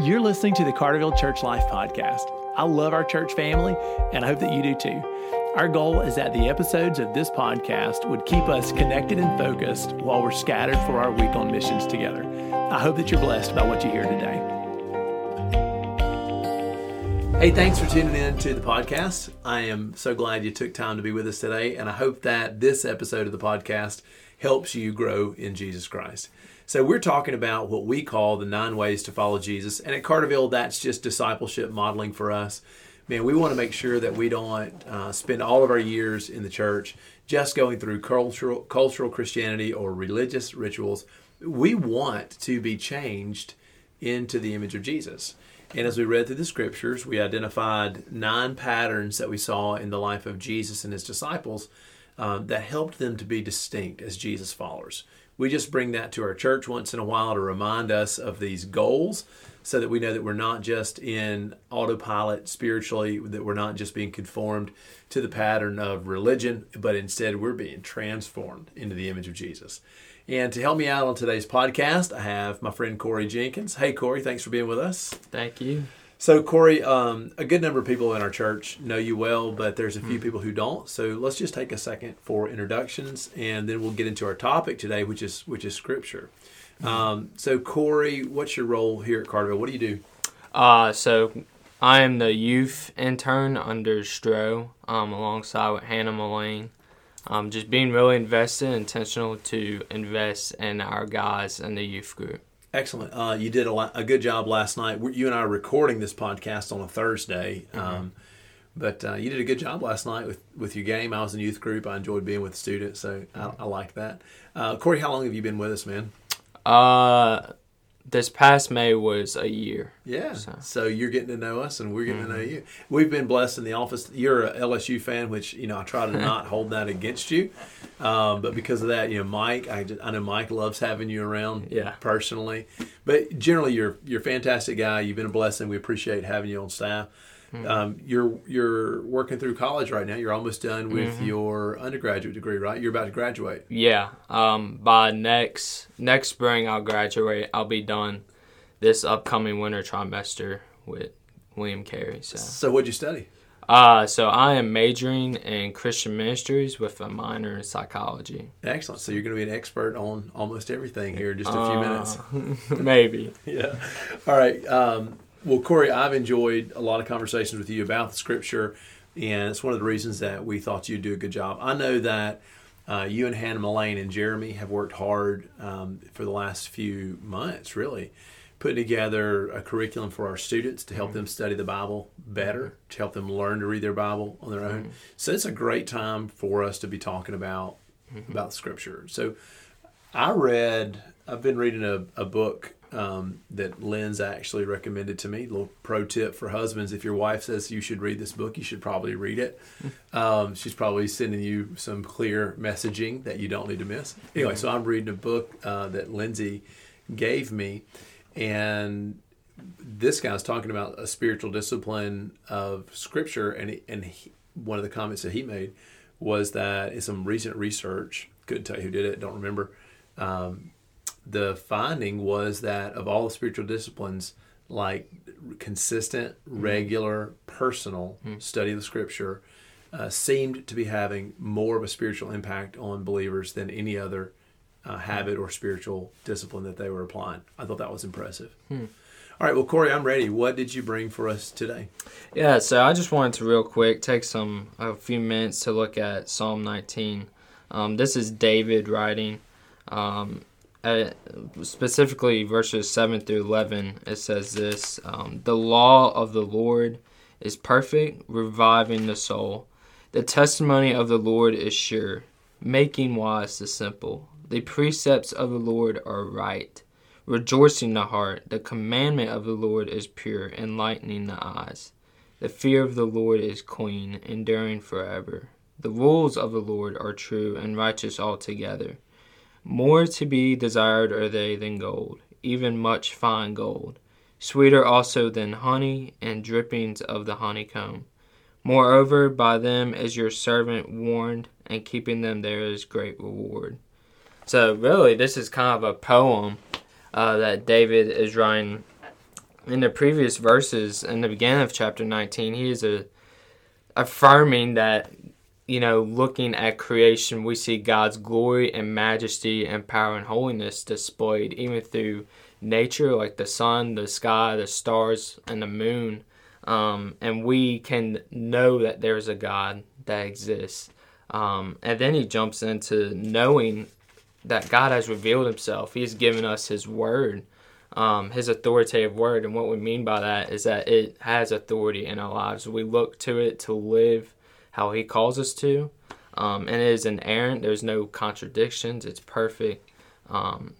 You're listening to the Carterville Church Life Podcast. I love our church family, and I hope that you do too. Our goal is that the episodes of this podcast would keep us connected and focused while we're scattered for our week on missions together. I hope that you're blessed by what you hear today. Hey, thanks for tuning in to the podcast. I am so glad you took time to be with us today, and I hope that this episode of the podcast helps you grow in Jesus Christ. So, we're talking about what we call the nine ways to follow Jesus. And at Carterville, that's just discipleship modeling for us. Man, we want to make sure that we don't uh, spend all of our years in the church just going through cultural, cultural Christianity or religious rituals. We want to be changed into the image of Jesus. And as we read through the scriptures, we identified nine patterns that we saw in the life of Jesus and his disciples uh, that helped them to be distinct as Jesus followers we just bring that to our church once in a while to remind us of these goals so that we know that we're not just in autopilot spiritually, that we're not just being conformed to the pattern of religion, but instead we're being transformed into the image of Jesus. And to help me out on today's podcast, I have my friend Corey Jenkins. Hey, Corey, thanks for being with us. Thank you. So, Corey, um, a good number of people in our church know you well, but there's a few mm. people who don't. So, let's just take a second for introductions, and then we'll get into our topic today, which is which is Scripture. Mm. Um, so, Corey, what's your role here at Carterville? What do you do? Uh, so I am the youth intern under Stro, um, alongside with Hannah Mullane. Um, just being really invested, intentional to invest in our guys in the youth group. Excellent. Uh, you did a, a, good job last night. You and I are recording this podcast on a Thursday. Mm-hmm. Um, but uh, you did a good job last night with, with your game. I was in youth group. I enjoyed being with students, so I, I like that. Uh, Corey, how long have you been with us, man? Uh, this past May was a year. Yeah. So, so you're getting to know us, and we're getting mm-hmm. to know mm-hmm. you. We've been blessed in the office. You're a LSU fan, which you know I try to not hold that against you, um, but because of that, you know, Mike, I, just, I know Mike loves having you around. Yeah. Personally, but generally, you're you're a fantastic guy. You've been a blessing. We appreciate having you on staff. Mm-hmm. Um, you're you're working through college right now. You're almost done with mm-hmm. your undergraduate degree, right? You're about to graduate. Yeah. Um, by next next spring, I'll graduate. I'll be done this upcoming winter trimester with William Carey. So. So what'd you study? Uh, so I am majoring in Christian ministries with a minor in psychology. Excellent. So you're going to be an expert on almost everything here in just a few uh, minutes. maybe. yeah. All right. Um, well, Corey, I've enjoyed a lot of conversations with you about the scripture, and it's one of the reasons that we thought you'd do a good job. I know that uh, you and Hannah Mullane and Jeremy have worked hard um, for the last few months, really, putting together a curriculum for our students to help mm-hmm. them study the Bible better, to help them learn to read their Bible on their own. Mm-hmm. So it's a great time for us to be talking about mm-hmm. about Scripture. So I read, I've been reading a, a book um, that Lynn's actually recommended to me. A little pro tip for husbands: if your wife says you should read this book, you should probably read it. Um, she's probably sending you some clear messaging that you don't need to miss. Anyway, so I'm reading a book uh, that Lindsay gave me, and this guy's talking about a spiritual discipline of Scripture, and he, and he, one of the comments that he made was that in some recent research, couldn't tell you who did it, don't remember. Um, the finding was that of all the spiritual disciplines, like consistent, mm-hmm. regular, personal mm-hmm. study of the scripture uh, seemed to be having more of a spiritual impact on believers than any other uh, mm-hmm. habit or spiritual discipline that they were applying. I thought that was impressive. Hmm. All right, well, Corey, I'm ready. What did you bring for us today? Yeah, so I just wanted to real quick take some a few minutes to look at Psalm 19. Um, this is David writing. Um, uh, specifically verses 7 through 11, it says this um, The law of the Lord is perfect, reviving the soul. The testimony of the Lord is sure, making wise the simple. The precepts of the Lord are right, rejoicing the heart. The commandment of the Lord is pure, enlightening the eyes. The fear of the Lord is clean, enduring forever. The rules of the Lord are true and righteous altogether. More to be desired are they than gold, even much fine gold, sweeter also than honey and drippings of the honeycomb. Moreover, by them is your servant warned, and keeping them there is great reward. So, really, this is kind of a poem uh, that David is writing in the previous verses in the beginning of chapter 19, he is a, affirming that, you know, looking at creation, we see God's glory and majesty and power and holiness displayed even through nature, like the sun, the sky, the stars, and the moon. Um, and we can know that there's a God that exists. Um, and then he jumps into knowing that God has revealed himself. He's given us his word, um, his authoritative word. And what we mean by that is that it has authority in our lives. We look to it to live how he calls us to. Um, and it is inerrant, there's no contradictions, it's perfect. Um,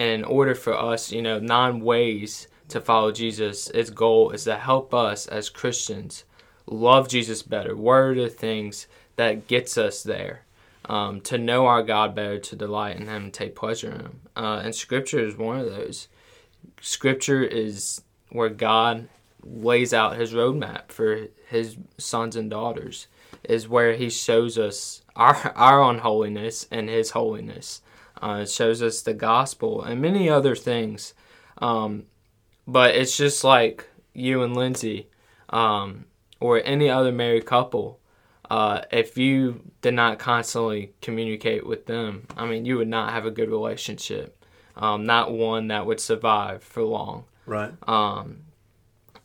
and in order for us, you know, nine ways to follow Jesus, its goal is to help us as Christians love Jesus better. What are the things that gets us there? Um, to know our God better, to delight in Him, take pleasure in Him. Uh, and Scripture is one of those. Scripture is where God lays out His roadmap for His sons and daughters. Is where He shows us our our unholiness and His holiness. Uh, it shows us the gospel and many other things. Um, but it's just like you and Lindsay, um, or any other married couple. Uh, if you did not constantly communicate with them, I mean, you would not have a good relationship. Um, not one that would survive for long. Right. Um,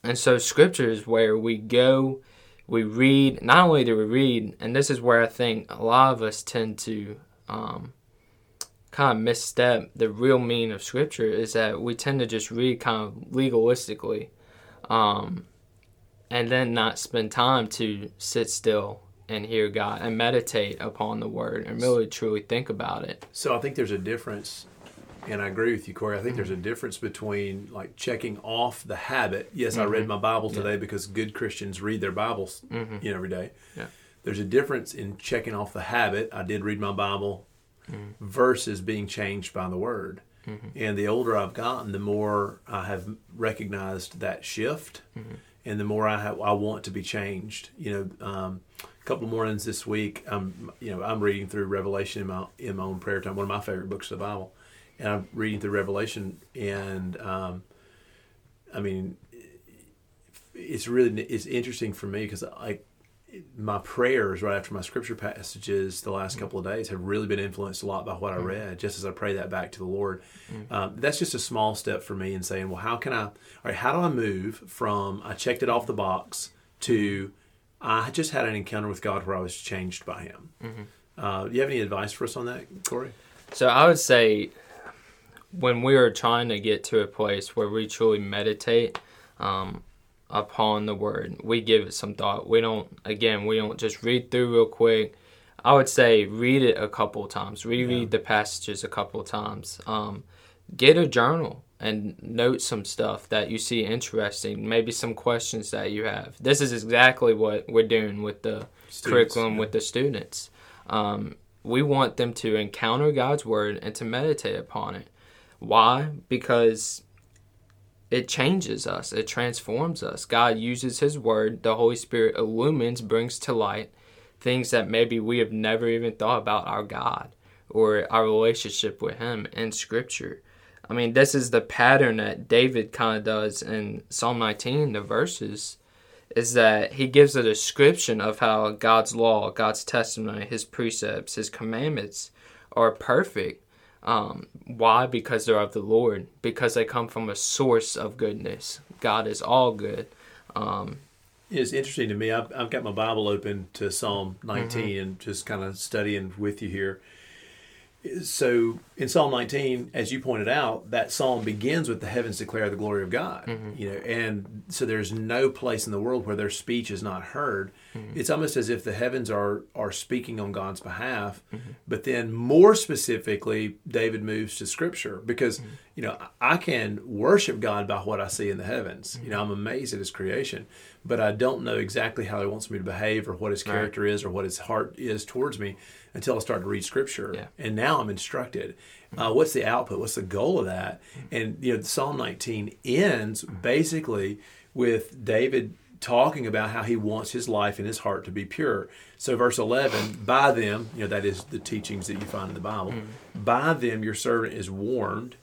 and so scripture is where we go, we read. Not only do we read, and this is where I think a lot of us tend to um, kind of misstep the real meaning of scripture is that we tend to just read kind of legalistically um, and then not spend time to sit still and hear God and meditate upon the word and really truly think about it. So I think there's a difference, and I agree with you, Corey. I think there's a mm-hmm. difference between like checking off the habit. Yes, I read mm-hmm. my Bible today because good Christians read their Bibles, mm-hmm. you know, every day. Yeah. There's a difference in checking off the habit. I did read my Bible versus being changed by the Word. And the older I've gotten, the more I have recognized that shift, and the more I have, I want to be changed. You know, um, a couple of mornings this week, I'm you know I'm reading through Revelation in my in my own prayer time, one of my favorite books of the Bible, and I'm reading through Revelation, and um, I mean, it's really it's interesting for me because I my prayers right after my scripture passages the last couple of days have really been influenced a lot by what I read. Just as I pray that back to the Lord, um, that's just a small step for me in saying, well, how can I? All right, how do I move from I checked it off the box to I just had an encounter with God where I was changed by Him. Uh, do you have any advice for us on that, Corey? So I would say when we are trying to get to a place where we truly meditate um, upon the word, we give it some thought. We don't, again, we don't just read through real quick. I would say read it a couple of times, reread the passages a couple of times. Um, get a journal and note some stuff that you see interesting, maybe some questions that you have. This is exactly what we're doing with the Students, curriculum yeah. with the students. Um, we want them to encounter God's word and to meditate upon it. Why? Because it changes us, it transforms us. God uses His word, the Holy Spirit illumines, brings to light things that maybe we have never even thought about our God or our relationship with Him in Scripture. I mean, this is the pattern that David kind of does in Psalm 19, the verses, is that he gives a description of how God's law, God's testimony, His precepts, His commandments are perfect. Um, why? Because they're of the Lord. Because they come from a source of goodness. God is all good. Um, It's interesting to me. I've, I've got my Bible open to Psalm 19 and just kind of studying with you here. So in Psalm 19, as you pointed out, that psalm begins with the heavens declare the glory of God. Mm-hmm. You know, and so there's no place in the world where their speech is not heard. Mm-hmm. It's almost as if the heavens are are speaking on God's behalf. Mm-hmm. But then more specifically, David moves to Scripture because you know I can worship God by what I see in the heavens. You know, I'm amazed at His creation, but I don't know exactly how He wants me to behave or what His character is or what His heart is towards me until I started to read Scripture. Yeah. And now I'm instructed. Uh, what's the output? What's the goal of that? And you know, Psalm 19 ends basically with David talking about how he wants his life and his heart to be pure. So verse 11, by them, you know, that is the teachings that you find in the Bible. Mm. By them your servant is warned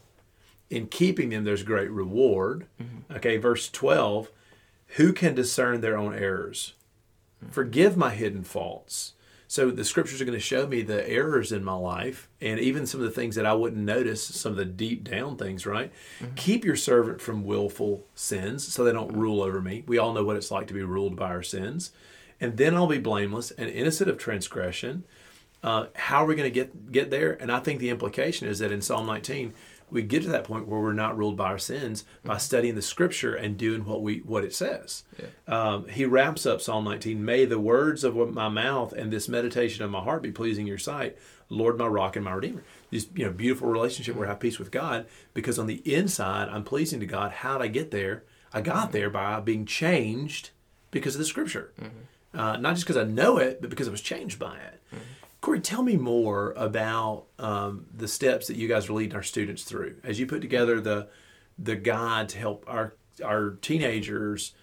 in keeping them, there's great reward. Mm-hmm. Okay, verse 12 Who can discern their own errors? Mm. Forgive my hidden faults. So the scriptures are going to show me the errors in my life and even some of the things that I wouldn't notice, some of the deep down things, right? Keep your servant from willful sins so they don't rule over me. We all know what it's like to be ruled by our sins. And then I'll be blameless and innocent of transgression. Uh, how are we going to get get there? And I think the implication is that in Psalm 19, we get to that point where we're not ruled by our sins by studying the Scripture and doing what we what it says. Um, he wraps up Psalm 19. May the words of my mouth and this meditation of my heart be pleasing your sight, Lord, my rock and my redeemer. This you know beautiful relationship where I have peace with God because on the inside I'm pleasing to God. How did I get there? I got there by being changed because of the Scripture, uh, not just because I know it, but because I was changed by it. Corey, tell me more about um, the steps that you guys are leading our students through as you put together the the guide to help our our teenagers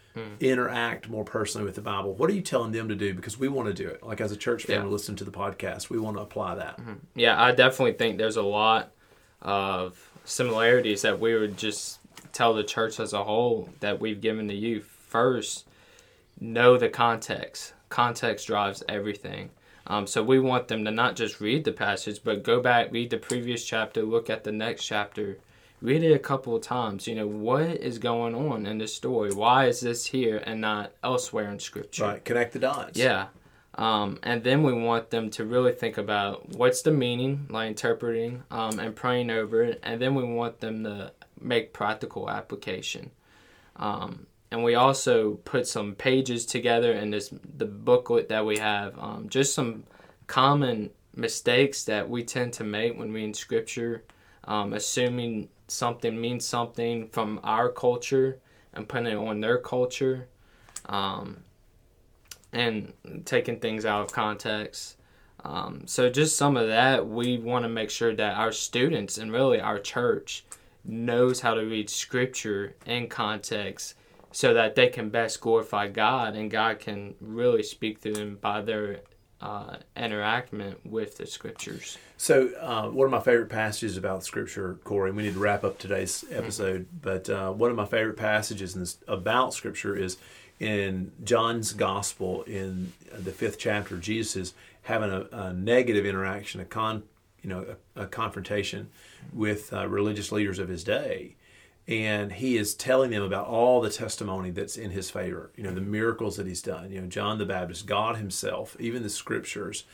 interact more personally with the Bible. What are you telling them to do? Because we want to do it. Like as a church family, Yeah. listen to the podcast. We want to apply that. Yeah, I definitely think there's a lot of similarities that we would just tell the church as a whole that we've given to you. First, know the context. Context drives everything. Um, so we want them to not just read the passage, but go back, read the previous chapter, look at the next chapter, read it a couple of times. You know, what is going on in this story? Why is this here and not elsewhere in Scripture? Right. Connect the dots. Yeah. Um, and then we want them to really think about what's the meaning, like interpreting um, and praying over it. And then we want them to make practical application. Um, and we also put some pages together in this the booklet that we have, um, just some common mistakes that we tend to make when reading scripture, um, assuming something means something from our culture and putting it on their culture. Um, and taking things out of context. Um, so just some of that, we want to make sure that our students and really our church knows how to read scripture in context so that they can best glorify God and God can really speak through them by their uh, interaction with the scriptures. So, uh, one of my favorite passages about Scripture, Corey, and we need to wrap up today's episode, but uh, one of my favorite passages in this, about Scripture is in John's Gospel in the fifth chapter. Jesus is having a, a negative interaction, a con, you know, a, a confrontation with uh, religious leaders of his day, and he is telling them about all the testimony that's in his favor. You know, the miracles that he's done. You know, John the Baptist, God Himself, even the Scriptures.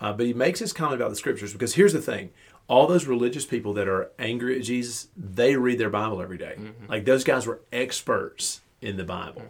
Uh, but he makes his comment about the scriptures because here's the thing all those religious people that are angry at Jesus, they read their Bible every day. Like those guys were experts in the Bible,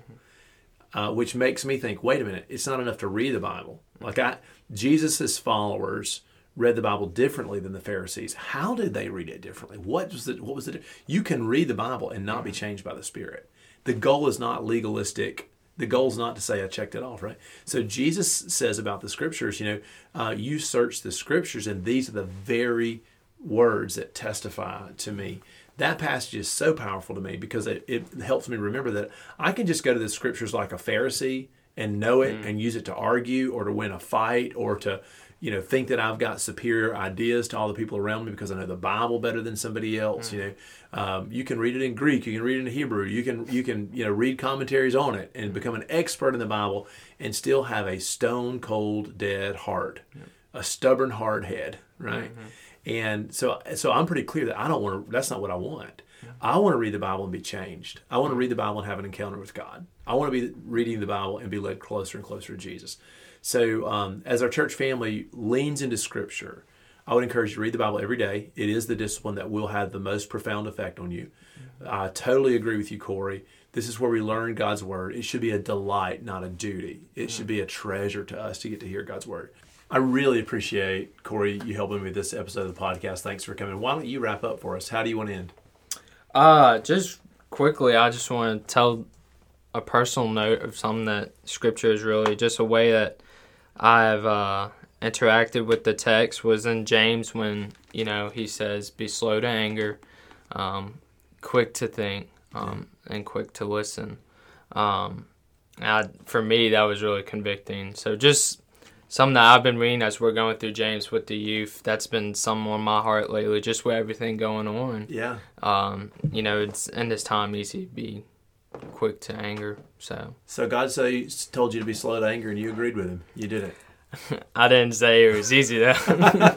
uh, which makes me think wait a minute, it's not enough to read the Bible. Like I, Jesus's followers read the Bible differently than the Pharisees. How did they read it differently? What was it? what was the, you can read the Bible and not be changed by the Spirit. The goal is not legalistic the goal is not to say I checked it off, right? So Jesus says about the scriptures, you know, uh, you search the scriptures, and these are the very words that testify to me. That passage is so powerful to me because it, it helps me remember that I can just go to the scriptures like a Pharisee and know it and use it to argue or to win a fight or to you know think that I've got superior ideas to all the people around me because I know the Bible better than somebody else. You mm. know, um, you can read it in Greek, you can read it in Hebrew, you can you can you know read commentaries on it and mm. become an expert in the Bible and still have a stone cold dead heart, a stubborn hard head, right? Mm-hmm. And so so I'm pretty clear that I don't want to. That's not what I want. I want to read the Bible and be changed. I want to mm. read the Bible and have an encounter with God. I want to be reading the Bible and be led closer and closer to Jesus. So, um, as our church family leans into Scripture, I would encourage you to read the Bible every day. It is the discipline that will have the most profound effect on you. I totally agree with you, Corey. This is where we learn God's Word. It should be a delight, not a duty. It should be a treasure to us to get to hear God's Word. I really appreciate, Corey, you helping me with this episode of the podcast. Thanks for coming. Why don't you wrap up for us? How do you want to end? Uh, just quickly, I just want to tell a personal note of something that Scripture is really just a way that I've uh, interacted with the text was in James when you know he says, "Be slow to anger, um, quick to think, um, and quick to listen." Um, I, for me, that was really convicting. So just something that I've been reading as we're going through James with the youth. That's been some on my heart lately, just with everything going on. Yeah. Um, you know, it's in this time easy to be quick to anger. So So God so told you to be slow to anger, and you agreed with Him. You did it. I didn't say it was easy though.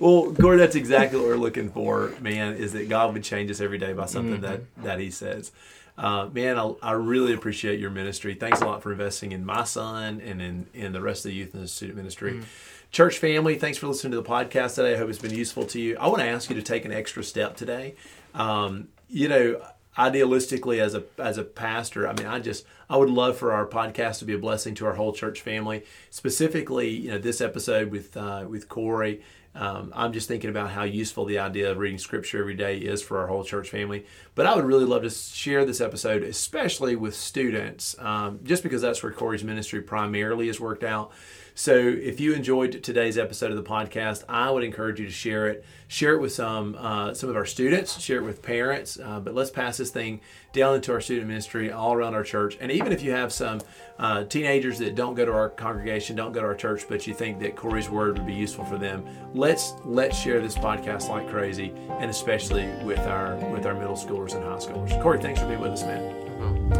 Well, Corey, that's exactly what we're looking for, man. Is that God would change us every day by something Mm-hmm. that that He says. Uh, man, I, I really appreciate your ministry. Thanks a lot for investing in my son and in, in the rest of the youth and the student ministry. Mm-hmm. Church family, thanks for listening to the podcast today. I hope it's been useful to you. I want to ask you to take an extra step today. Um, you know, idealistically, as a as a pastor, I mean, I just I would love for our podcast to be a blessing to our whole church family. Specifically, you know, this episode with uh, with Corey. Um, I'm just thinking about how useful the idea of reading scripture every day is for our whole church family. But I would really love to share this episode, especially with students, um, just because that's where Corey's ministry primarily is worked out. So if you enjoyed today's episode of the podcast, I would encourage you to share it. Share it with some uh, some of our students. Share it with parents. Uh, but let's pass this thing down into our student ministry all around our church. And even if you have some uh, teenagers that don't go to our congregation, don't go to our church, but you think that Corey's word would be useful for them, let's let's share this podcast like crazy, and especially with our with our middle schoolers and high schoolers. Corey, thanks for being with us, man.